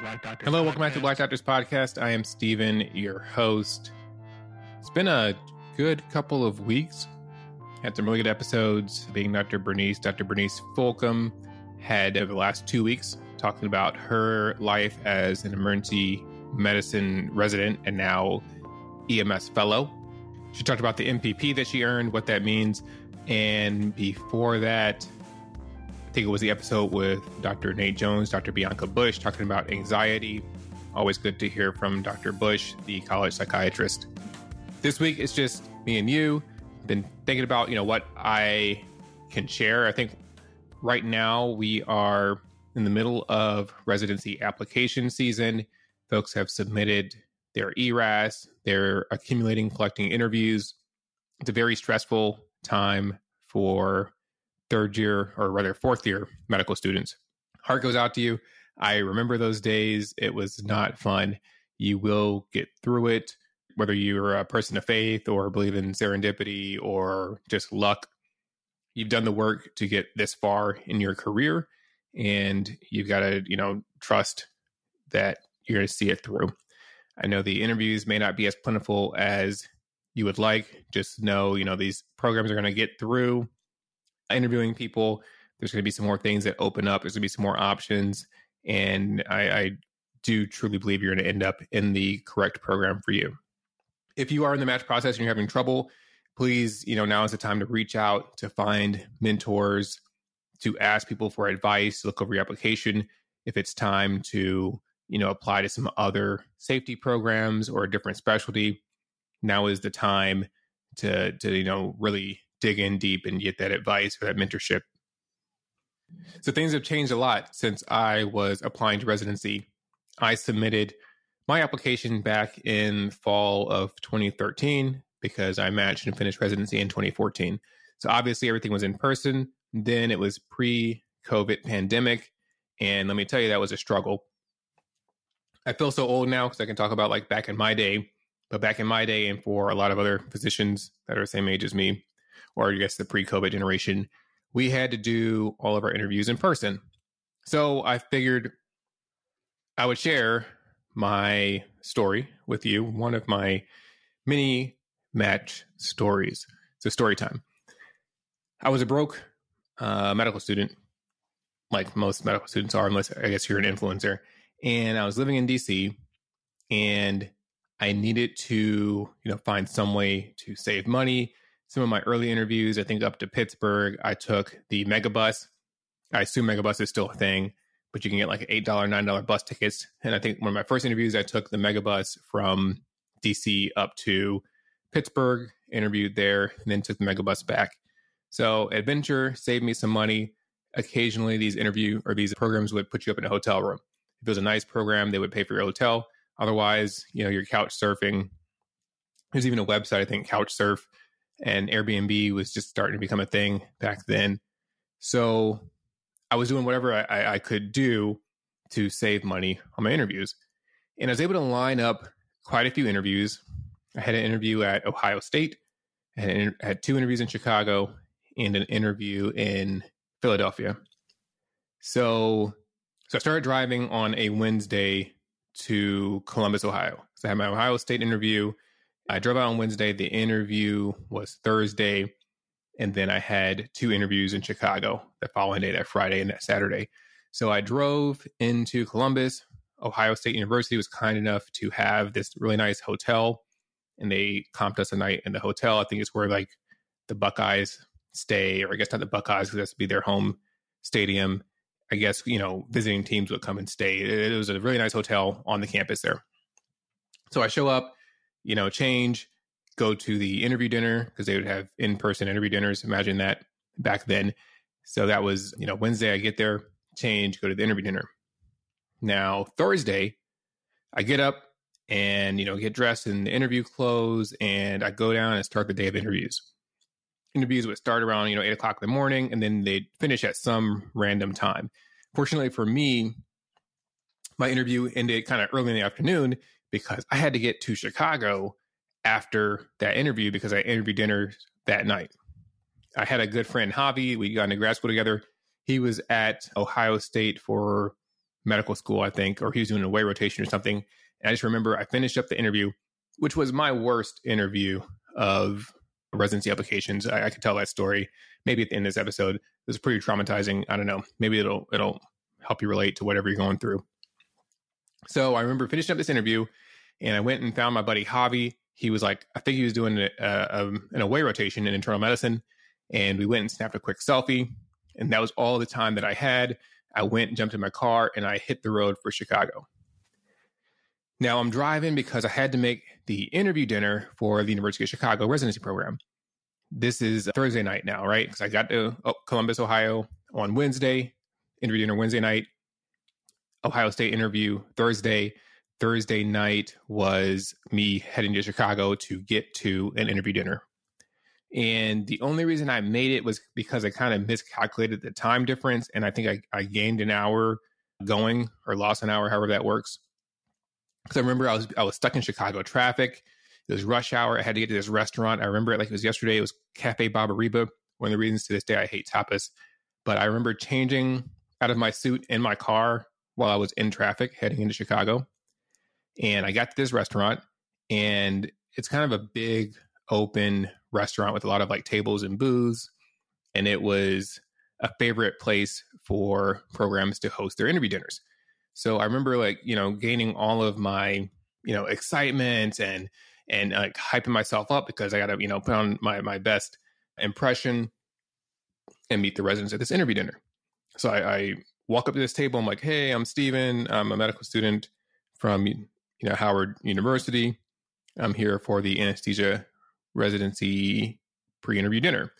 Black Doctors. Hello, welcome back to Black Doctors Podcast. I am Steven, your host. It's been a good couple of weeks. Had some really good episodes, being Dr. Bernice. Dr. Bernice Fulcum had over the last two weeks talking about her life as an emergency medicine resident and now EMS fellow. She talked about the MPP that she earned, what that means. And before that, I think it was the episode with Dr. Nate Jones, Dr. Bianca Bush, talking about anxiety. Always good to hear from Dr. Bush, the college psychiatrist. This week it's just me and you. Been thinking about, you know, what I can share. I think right now we are in the middle of residency application season. Folks have submitted their ERAS, they're accumulating, collecting interviews. It's a very stressful time for third year or rather fourth year medical students. Heart goes out to you. I remember those days. It was not fun. You will get through it, whether you're a person of faith or believe in serendipity or just luck. You've done the work to get this far in your career, and you've got to, you know, trust that you're going to see it through. I know the interviews may not be as plentiful as you would like. Just know, you know, these programs are going to get through interviewing people. There's going to be some more things that open up. There's going to be some more options. And I, I do truly believe you're going to end up in the correct program for you. If you are in the match process and you're having trouble, please, you know, now is the time to reach out to find mentors, to ask people for advice, look over your application. If it's time to, you know, apply to some other safety programs or a different specialty, now is the time to to you know really dig in deep and get that advice or that mentorship. So things have changed a lot since I was applying to residency. I submitted my application back in fall of 2013 because I matched and finished residency in 2014. So obviously everything was in person. Then it was pre COVID pandemic. And let me tell you, that was a struggle. I feel so old now because I can talk about like back in my day, but back in my day, and for a lot of other physicians that are the same age as me, or I guess the pre COVID generation, we had to do all of our interviews in person. So I figured I would share my story with you, one of my mini match stories. So, story time. I was a broke uh, medical student, like most medical students are, unless I guess you're an influencer. And I was living in DC and I needed to, you know, find some way to save money some of my early interviews, I think up to Pittsburgh, I took the Megabus. I assume Megabus is still a thing, but you can get like $8, $9 bus tickets. And I think one of my first interviews, I took the Megabus from DC up to Pittsburgh, interviewed there, and then took the Megabus back. So adventure saved me some money. Occasionally, these interview or these programs would put you up in a hotel room. If it was a nice program, they would pay for your hotel. Otherwise, you know, you're couch surfing. There's even a website, I think, Couch Surf, and Airbnb was just starting to become a thing back then. So I was doing whatever I, I could do to save money on my interviews. And I was able to line up quite a few interviews. I had an interview at Ohio State, I had, an, had two interviews in Chicago, and an interview in Philadelphia. So, so I started driving on a Wednesday to Columbus, Ohio. So I had my Ohio State interview I drove out on Wednesday. The interview was Thursday. And then I had two interviews in Chicago the following day, that Friday and that Saturday. So I drove into Columbus. Ohio State University was kind enough to have this really nice hotel. And they comped us a night in the hotel. I think it's where like the Buckeyes stay, or I guess not the Buckeyes because that's be their home stadium. I guess, you know, visiting teams would come and stay. It was a really nice hotel on the campus there. So I show up you know, change, go to the interview dinner because they would have in person interview dinners. Imagine that back then. So that was, you know, Wednesday, I get there, change, go to the interview dinner. Now, Thursday, I get up and, you know, get dressed in the interview clothes and I go down and start the day of interviews. Interviews would start around, you know, eight o'clock in the morning and then they'd finish at some random time. Fortunately for me, my interview ended kind of early in the afternoon because I had to get to Chicago after that interview because I interviewed dinner that night. I had a good friend, Javi. We got into grad school together. He was at Ohio State for medical school, I think, or he was doing a away rotation or something. And I just remember I finished up the interview, which was my worst interview of residency applications. I, I could tell that story maybe at the end of this episode. It was pretty traumatizing. I don't know. Maybe it'll it'll help you relate to whatever you're going through. So I remember finishing up this interview, and I went and found my buddy Javi. He was like, I think he was doing a, a, an away rotation in internal medicine, and we went and snapped a quick selfie. And that was all the time that I had. I went jumped in my car and I hit the road for Chicago. Now I'm driving because I had to make the interview dinner for the University of Chicago residency program. This is Thursday night now, right? Because I got to oh, Columbus, Ohio on Wednesday, interview dinner Wednesday night, Ohio State interview Thursday. Thursday night was me heading to Chicago to get to an interview dinner. And the only reason I made it was because I kind of miscalculated the time difference. And I think I, I gained an hour going or lost an hour, however that works. Because I remember I was I was stuck in Chicago traffic. It was rush hour. I had to get to this restaurant. I remember it like it was yesterday. It was Cafe Ba-Ba-Reeba. One of the reasons to this day I hate tapas. But I remember changing out of my suit in my car while I was in traffic heading into Chicago. And I got to this restaurant, and it's kind of a big open restaurant with a lot of like tables and booths. And it was a favorite place for programs to host their interview dinners. So I remember like, you know, gaining all of my, you know, excitement and and like hyping myself up because I got to, you know, put on my my best impression and meet the residents at this interview dinner. So I, I walk up to this table. I'm like, "Hey, I'm Steven. I'm a medical student from you know Howard University. I'm here for the anesthesia residency pre-interview dinner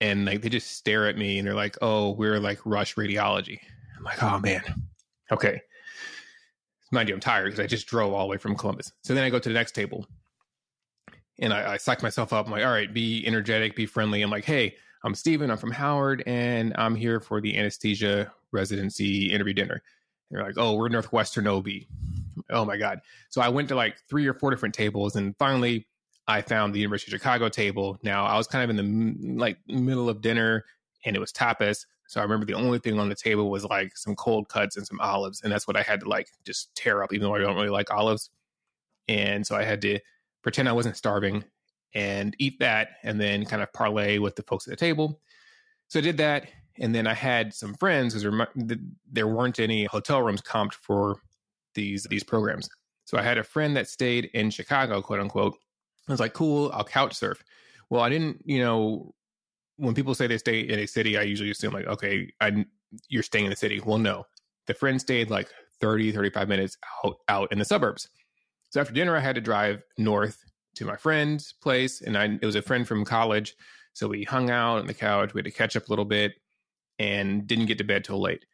and like they just stare at me and they're like oh we're like rush radiology i'm like oh man okay mind you i'm tired because i just drove all the way from columbus so then i go to the next table and i, I psych myself up i'm like all right be energetic be friendly i'm like hey i'm steven i'm from howard and i'm here for the anesthesia residency interview dinner and they're like oh we're northwestern ob oh my god so i went to like three or four different tables and finally I found the University of Chicago table. Now I was kind of in the like middle of dinner and it was tapas. So I remember the only thing on the table was like some cold cuts and some olives. And that's what I had to like just tear up, even though I don't really like olives. And so I had to pretend I wasn't starving and eat that and then kind of parlay with the folks at the table. So I did that. And then I had some friends because there, weren't any hotel rooms comped for these these programs. So I had a friend that stayed in Chicago, quote unquote, I was like, cool, I'll couch surf. Well, I didn't, you know, when people say they stay in a city, I usually assume like, okay, I, you're staying in the city. Well, no, the friend stayed like 30, 35 minutes out, out in the suburbs. So after dinner, I had to drive north to my friend's place. And I, it was a friend from college. So we hung out on the couch. We had to catch up a little bit and didn't get to bed till late.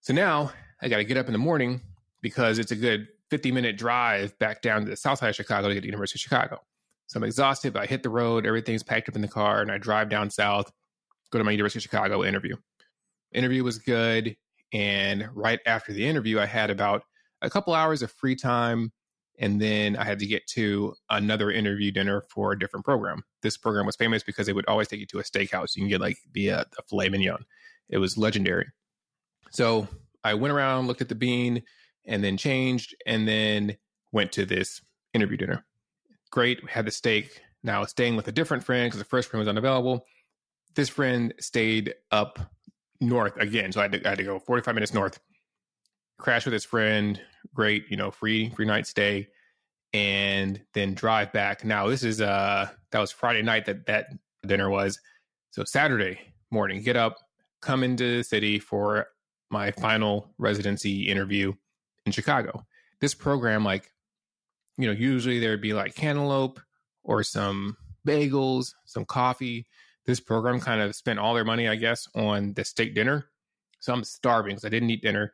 So now I got to get up in the morning because it's a good 50 minute drive back down to the south side of Chicago to get to University of Chicago. So I'm exhausted, but I hit the road, everything's packed up in the car, and I drive down south, go to my University of Chicago interview. Interview was good. And right after the interview, I had about a couple hours of free time. And then I had to get to another interview dinner for a different program. This program was famous because they would always take you to a steakhouse. You can get like the, uh, filet mignon. It was legendary. So I went around, looked at the bean, and then changed and then went to this interview dinner. Great. We had the steak. Now staying with a different friend because the first friend was unavailable. This friend stayed up north again. So I had, to, I had to go 45 minutes north, crash with his friend. Great, you know, free, free night stay and then drive back. Now this is uh that was Friday night that that dinner was. So Saturday morning, get up, come into the city for my final residency interview in Chicago. This program, like, you know, usually there'd be like cantaloupe or some bagels, some coffee. This program kind of spent all their money, I guess, on the steak dinner. So I'm starving because I didn't eat dinner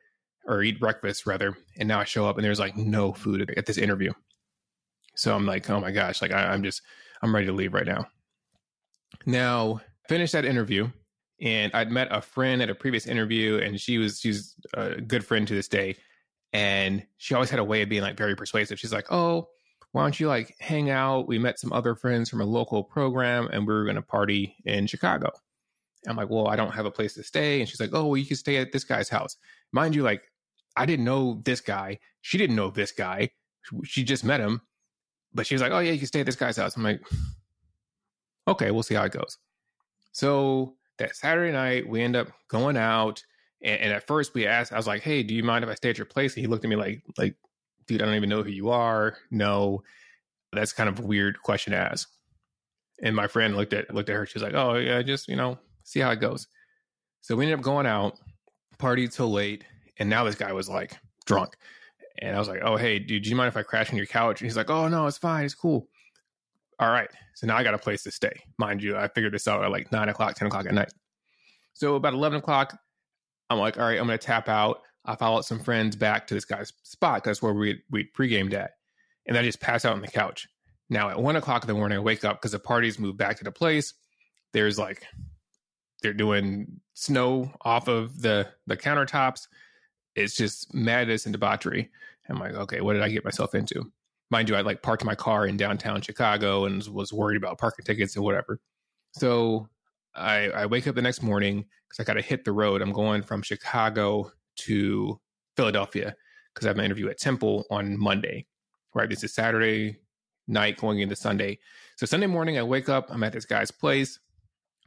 or eat breakfast rather. And now I show up and there's like no food at this interview. So I'm like, oh my gosh, like I, am just, I'm ready to leave right now. Now, finish that interview. And I'd met a friend at a previous interview, and she was she's a good friend to this day and she always had a way of being like very persuasive. She's like, "Oh, why don't you like hang out? We met some other friends from a local program, and we were going to party in Chicago." I'm like, "Well, I don't have a place to stay," and she's like, "Oh, well, you can stay at this guy's house." Mind you, like I didn't know this guy. She didn't know this guy. She just met him, but she was like, "Oh yeah, you can stay at this guy's house." I'm like, "Okay, we'll see how it goes." So that Saturday night, we end up going out, and, and at first we asked, I was like, "Hey, do you mind if I stay at your place?" And he looked at me like, "Like, dude, I don't even know who you are. No, that's kind of a weird question to ask." And my friend looked at looked at her. She was like, "Oh yeah, just you know, see how it goes." So we ended up going out, party till late, and now this guy was like drunk. And I was like, "Oh hey, dude, do you mind if I crash on your couch?" And he's like, "Oh no, it's fine, it's cool." All right, so now I got a place to stay. Mind you, I figured this out at like nine o'clock, ten o'clock at night. So about eleven o'clock, I'm like, "All right, I'm gonna tap out." I followed some friends back to this guy's spot because that's where we we pre-gamed at, and I just pass out on the couch. Now at one o'clock in the morning, I wake up because the party's moved back to the place. There's like they're doing snow off of the the countertops. It's just madness and debauchery. I'm like, okay, what did I get myself into? Mind you, I like parked my car in downtown Chicago and was worried about parking tickets and whatever. So I, I wake up the next morning because I got to hit the road. I'm going from Chicago to Philadelphia because I have my interview at Temple on Monday. Right, this is Saturday night going into Sunday. So Sunday morning, I wake up. I'm at this guy's place.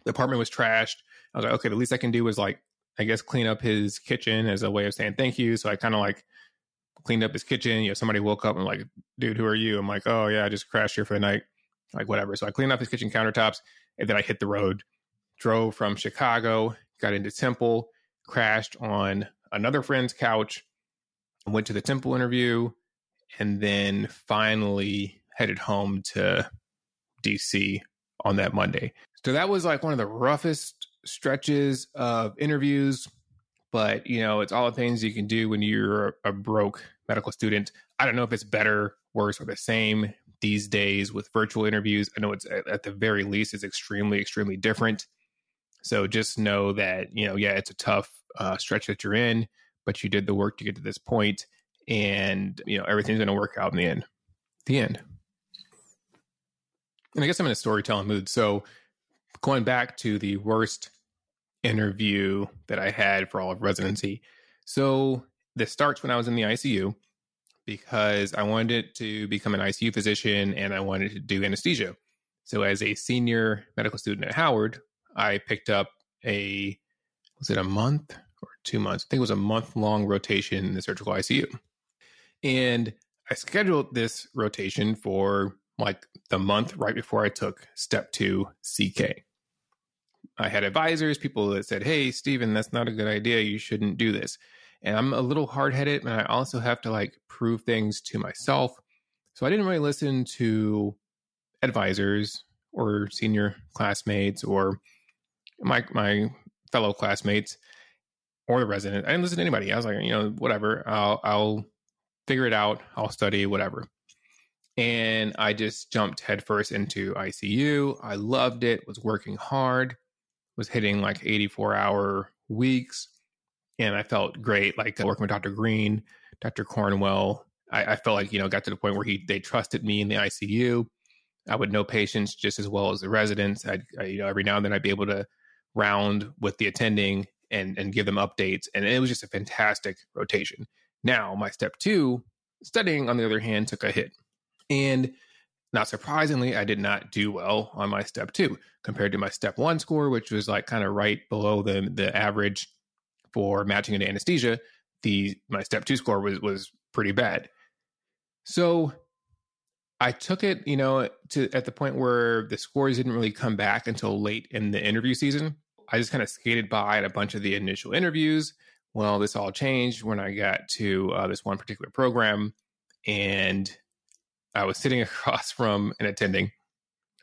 The apartment was trashed. I was like, okay, the least I can do is like, I guess, clean up his kitchen as a way of saying thank you. So I kind of like cleaned up his kitchen. You know, somebody woke up and like, dude, who are you? I'm like, oh yeah, I just crashed here for the night. Like whatever. So I cleaned up his kitchen countertops and then I hit the road, drove from Chicago, got into Temple, crashed on another friend's couch, went to the Temple interview, and then finally headed home to DC on that Monday. So that was like one of the roughest stretches of interviews, but you know, it's all the things you can do when you're a broke medical student. I don't know if it's better, worse, or the same these days with virtual interviews. I know it's at the very least it's extremely, extremely different. So just know that you know, yeah, it's a tough uh, stretch that you're in, but you did the work to get to this point, and you know everything's going to work out in the end. The end. And I guess I'm in a storytelling mood. So going back to the worst interview that I had for all of residency. So this starts when I was in the ICU because I wanted to become an ICU physician and I wanted to do anesthesia. So as a senior medical student at Howard, I picked up a was it a month or two months? I think it was a month long rotation in the surgical ICU. And I scheduled this rotation for like the month right before I took step two CK. I had advisors, people that said, Hey, Steven, that's not a good idea. You shouldn't do this. And I'm a little hard headed, and I also have to like prove things to myself. So I didn't really listen to advisors or senior classmates or my my fellow classmates or the resident. I didn't listen to anybody. I was like, you know, whatever. I'll I'll figure it out. I'll study, whatever and I just jumped headfirst into ICU. I loved it, was working hard, was hitting like 84 hour weeks, and I felt great. Like working with Dr. Green, Dr. Cornwell, I, I felt like you know got to the point where he they trusted me in the ICU. I would know patients just as well as the residents. I'd, I, you know, every now and then I'd be able to round with the attending and and give them updates, and it was just a fantastic rotation. Now, my step two studying, on the other hand, took a hit. And not surprisingly, I did not do well on my step two compared to my step one score, which was like kind of right below the the average for matching into anesthesia. The my step two score was was pretty bad. So I took it, you know, to at the point where the scores didn't really come back until late in the interview season. I just kind of skated by at a bunch of the initial interviews. Well, this all changed when I got to uh, this one particular program, and I was sitting across from an attending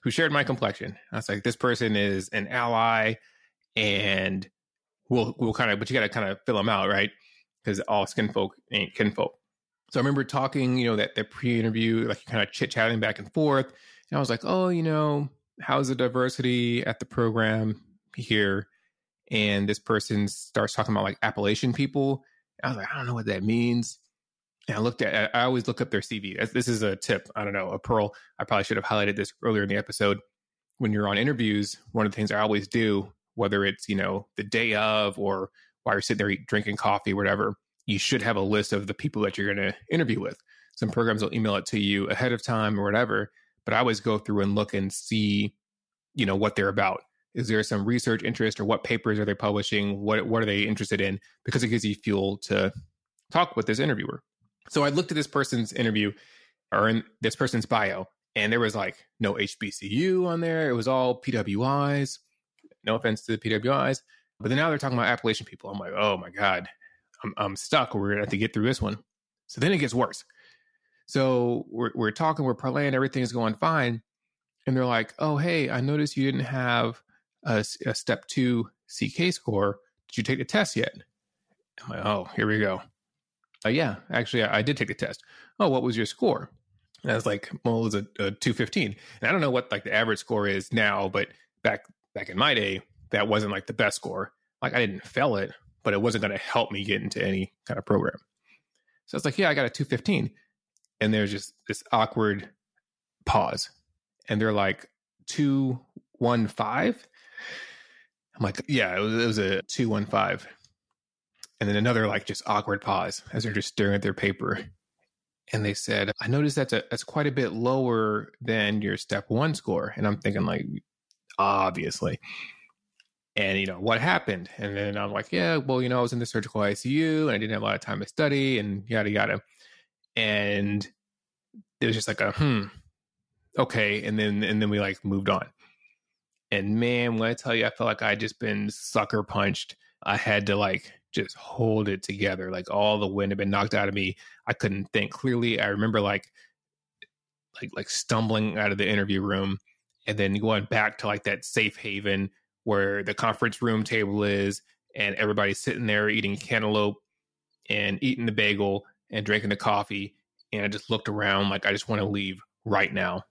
who shared my complexion. I was like, this person is an ally and we'll, we'll kind of, but you got to kind of fill them out, right? Because all skin folk ain't kinfolk. So I remember talking, you know, that, that pre interview, like kind of chit chatting back and forth. And I was like, oh, you know, how's the diversity at the program here? And this person starts talking about like Appalachian people. I was like, I don't know what that means. And I looked at, I always look up their CV. This is a tip. I don't know, a pearl. I probably should have highlighted this earlier in the episode. When you're on interviews, one of the things I always do, whether it's, you know, the day of or while you're sitting there drinking coffee, whatever, you should have a list of the people that you're going to interview with. Some programs will email it to you ahead of time or whatever, but I always go through and look and see, you know, what they're about. Is there some research interest or what papers are they publishing? What what are they interested in? Because it gives you fuel to talk with this interviewer. So I looked at this person's interview or in this person's bio, and there was like no HBCU on there. It was all PWIs. No offense to the PWIs, but then now they're talking about Appalachian people. I'm like, oh my god, I'm, I'm stuck. We're gonna have to get through this one. So then it gets worse. So we're we're talking, we're parlaying, everything's going fine, and they're like, oh hey, I noticed you didn't have a, a step two CK score. Did you take the test yet? I'm like, oh, here we go. Uh, yeah, actually, I, I, did take the test. Oh, what was your score? And I was like, well, it was a, a 215. And I don't know what like the average score is now, but back back in my day, that wasn't like the best score. Like I didn't fail it, but it wasn't going to help me get into any kind of program. So it's like, yeah, I got a 215. And there's just this awkward pause. And they're like, 215? I'm like, yeah, it was, it was a 215. And then another like just awkward pause as they're just staring at their paper. And they said, I noticed that's a, that's quite a bit lower than your step one score. And I'm thinking like, obviously. And you know what happened? And then I'm like, yeah, well, you know, I was in the surgical ICU and I didn't have a lot of time to study and yada yada. And it was just like a hmm, okay. And then and then we like moved on. And man, when I tell you, I felt like I just been sucker punched. I had to like just hold it together. Like all the wind had been knocked out of me. I couldn't think clearly. I remember like like like stumbling out of the interview room and then going back to like that safe haven where the conference room table is and everybody's sitting there eating cantaloupe and eating the bagel and drinking the coffee and I just looked around like I just want to leave right now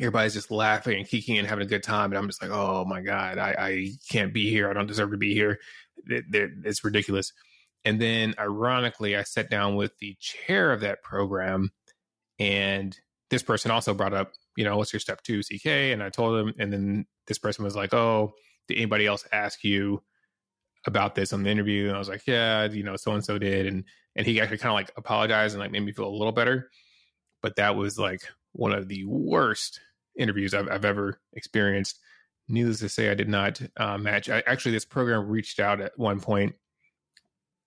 everybody's just laughing and kicking and having a good time. And I'm just like, oh my God, I, I can't be here. I don't deserve to be here. It, it, it's ridiculous. And then ironically, I sat down with the chair of that program. And this person also brought up, you know, what's your step two CK? And I told him. And then this person was like, oh, did anybody else ask you about this on the interview? And I was like, yeah, you know, so and so did. And and he actually kind of like apologized and like made me feel a little better. But that was like one of the worst interviews I've, I've ever experienced. Needless to say, I did not uh, match. I, actually, this program reached out at one point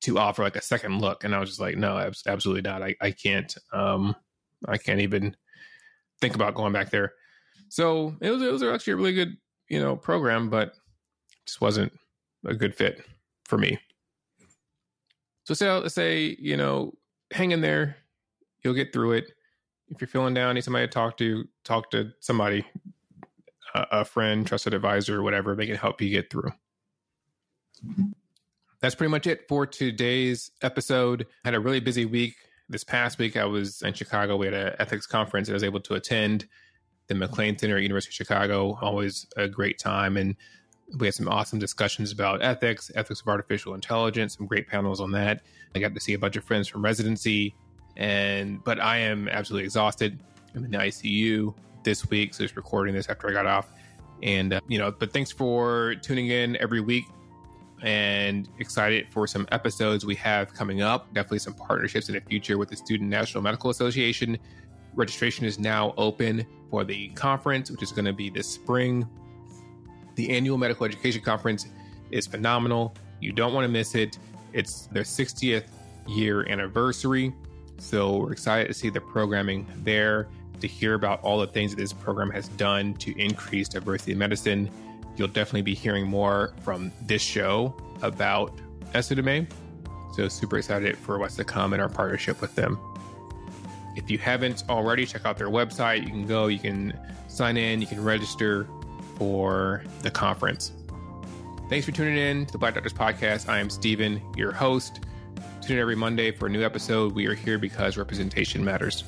to offer like a second look, and I was just like, no, absolutely not. I, I can't. Um, I can't even think about going back there. So it was it was actually a really good you know program, but just wasn't a good fit for me. So say say you know hang in there, you'll get through it if you're feeling down, need somebody to talk to, talk to somebody, a, a friend, trusted advisor, whatever. They can help you get through. That's pretty much it for today's episode. I had a really busy week. This past week, I was in Chicago. We had an ethics conference I was able to attend the MacLean Center at University of Chicago. Always a great time. And we had some awesome discussions about ethics, ethics of artificial intelligence, some great panels on that. I got to see a bunch of friends from residency and but I am absolutely exhausted. I'm in the ICU this week, so just recording this after I got off. And uh, you know, but thanks for tuning in every week, and excited for some episodes we have coming up. Definitely some partnerships in the future with the Student National Medical Association. Registration is now open for the conference, which is going to be this spring. The annual medical education conference is phenomenal. You don't want to miss it. It's their 60th year anniversary. So we're excited to see the programming there, to hear about all the things that this program has done to increase diversity in medicine. You'll definitely be hearing more from this show about SNMA. So super excited for what's to come in our partnership with them. If you haven't already, check out their website. You can go, you can sign in, you can register for the conference. Thanks for tuning in to the Black Doctors Podcast. I am Steven, your host. Tune in every Monday for a new episode. We are here because representation matters.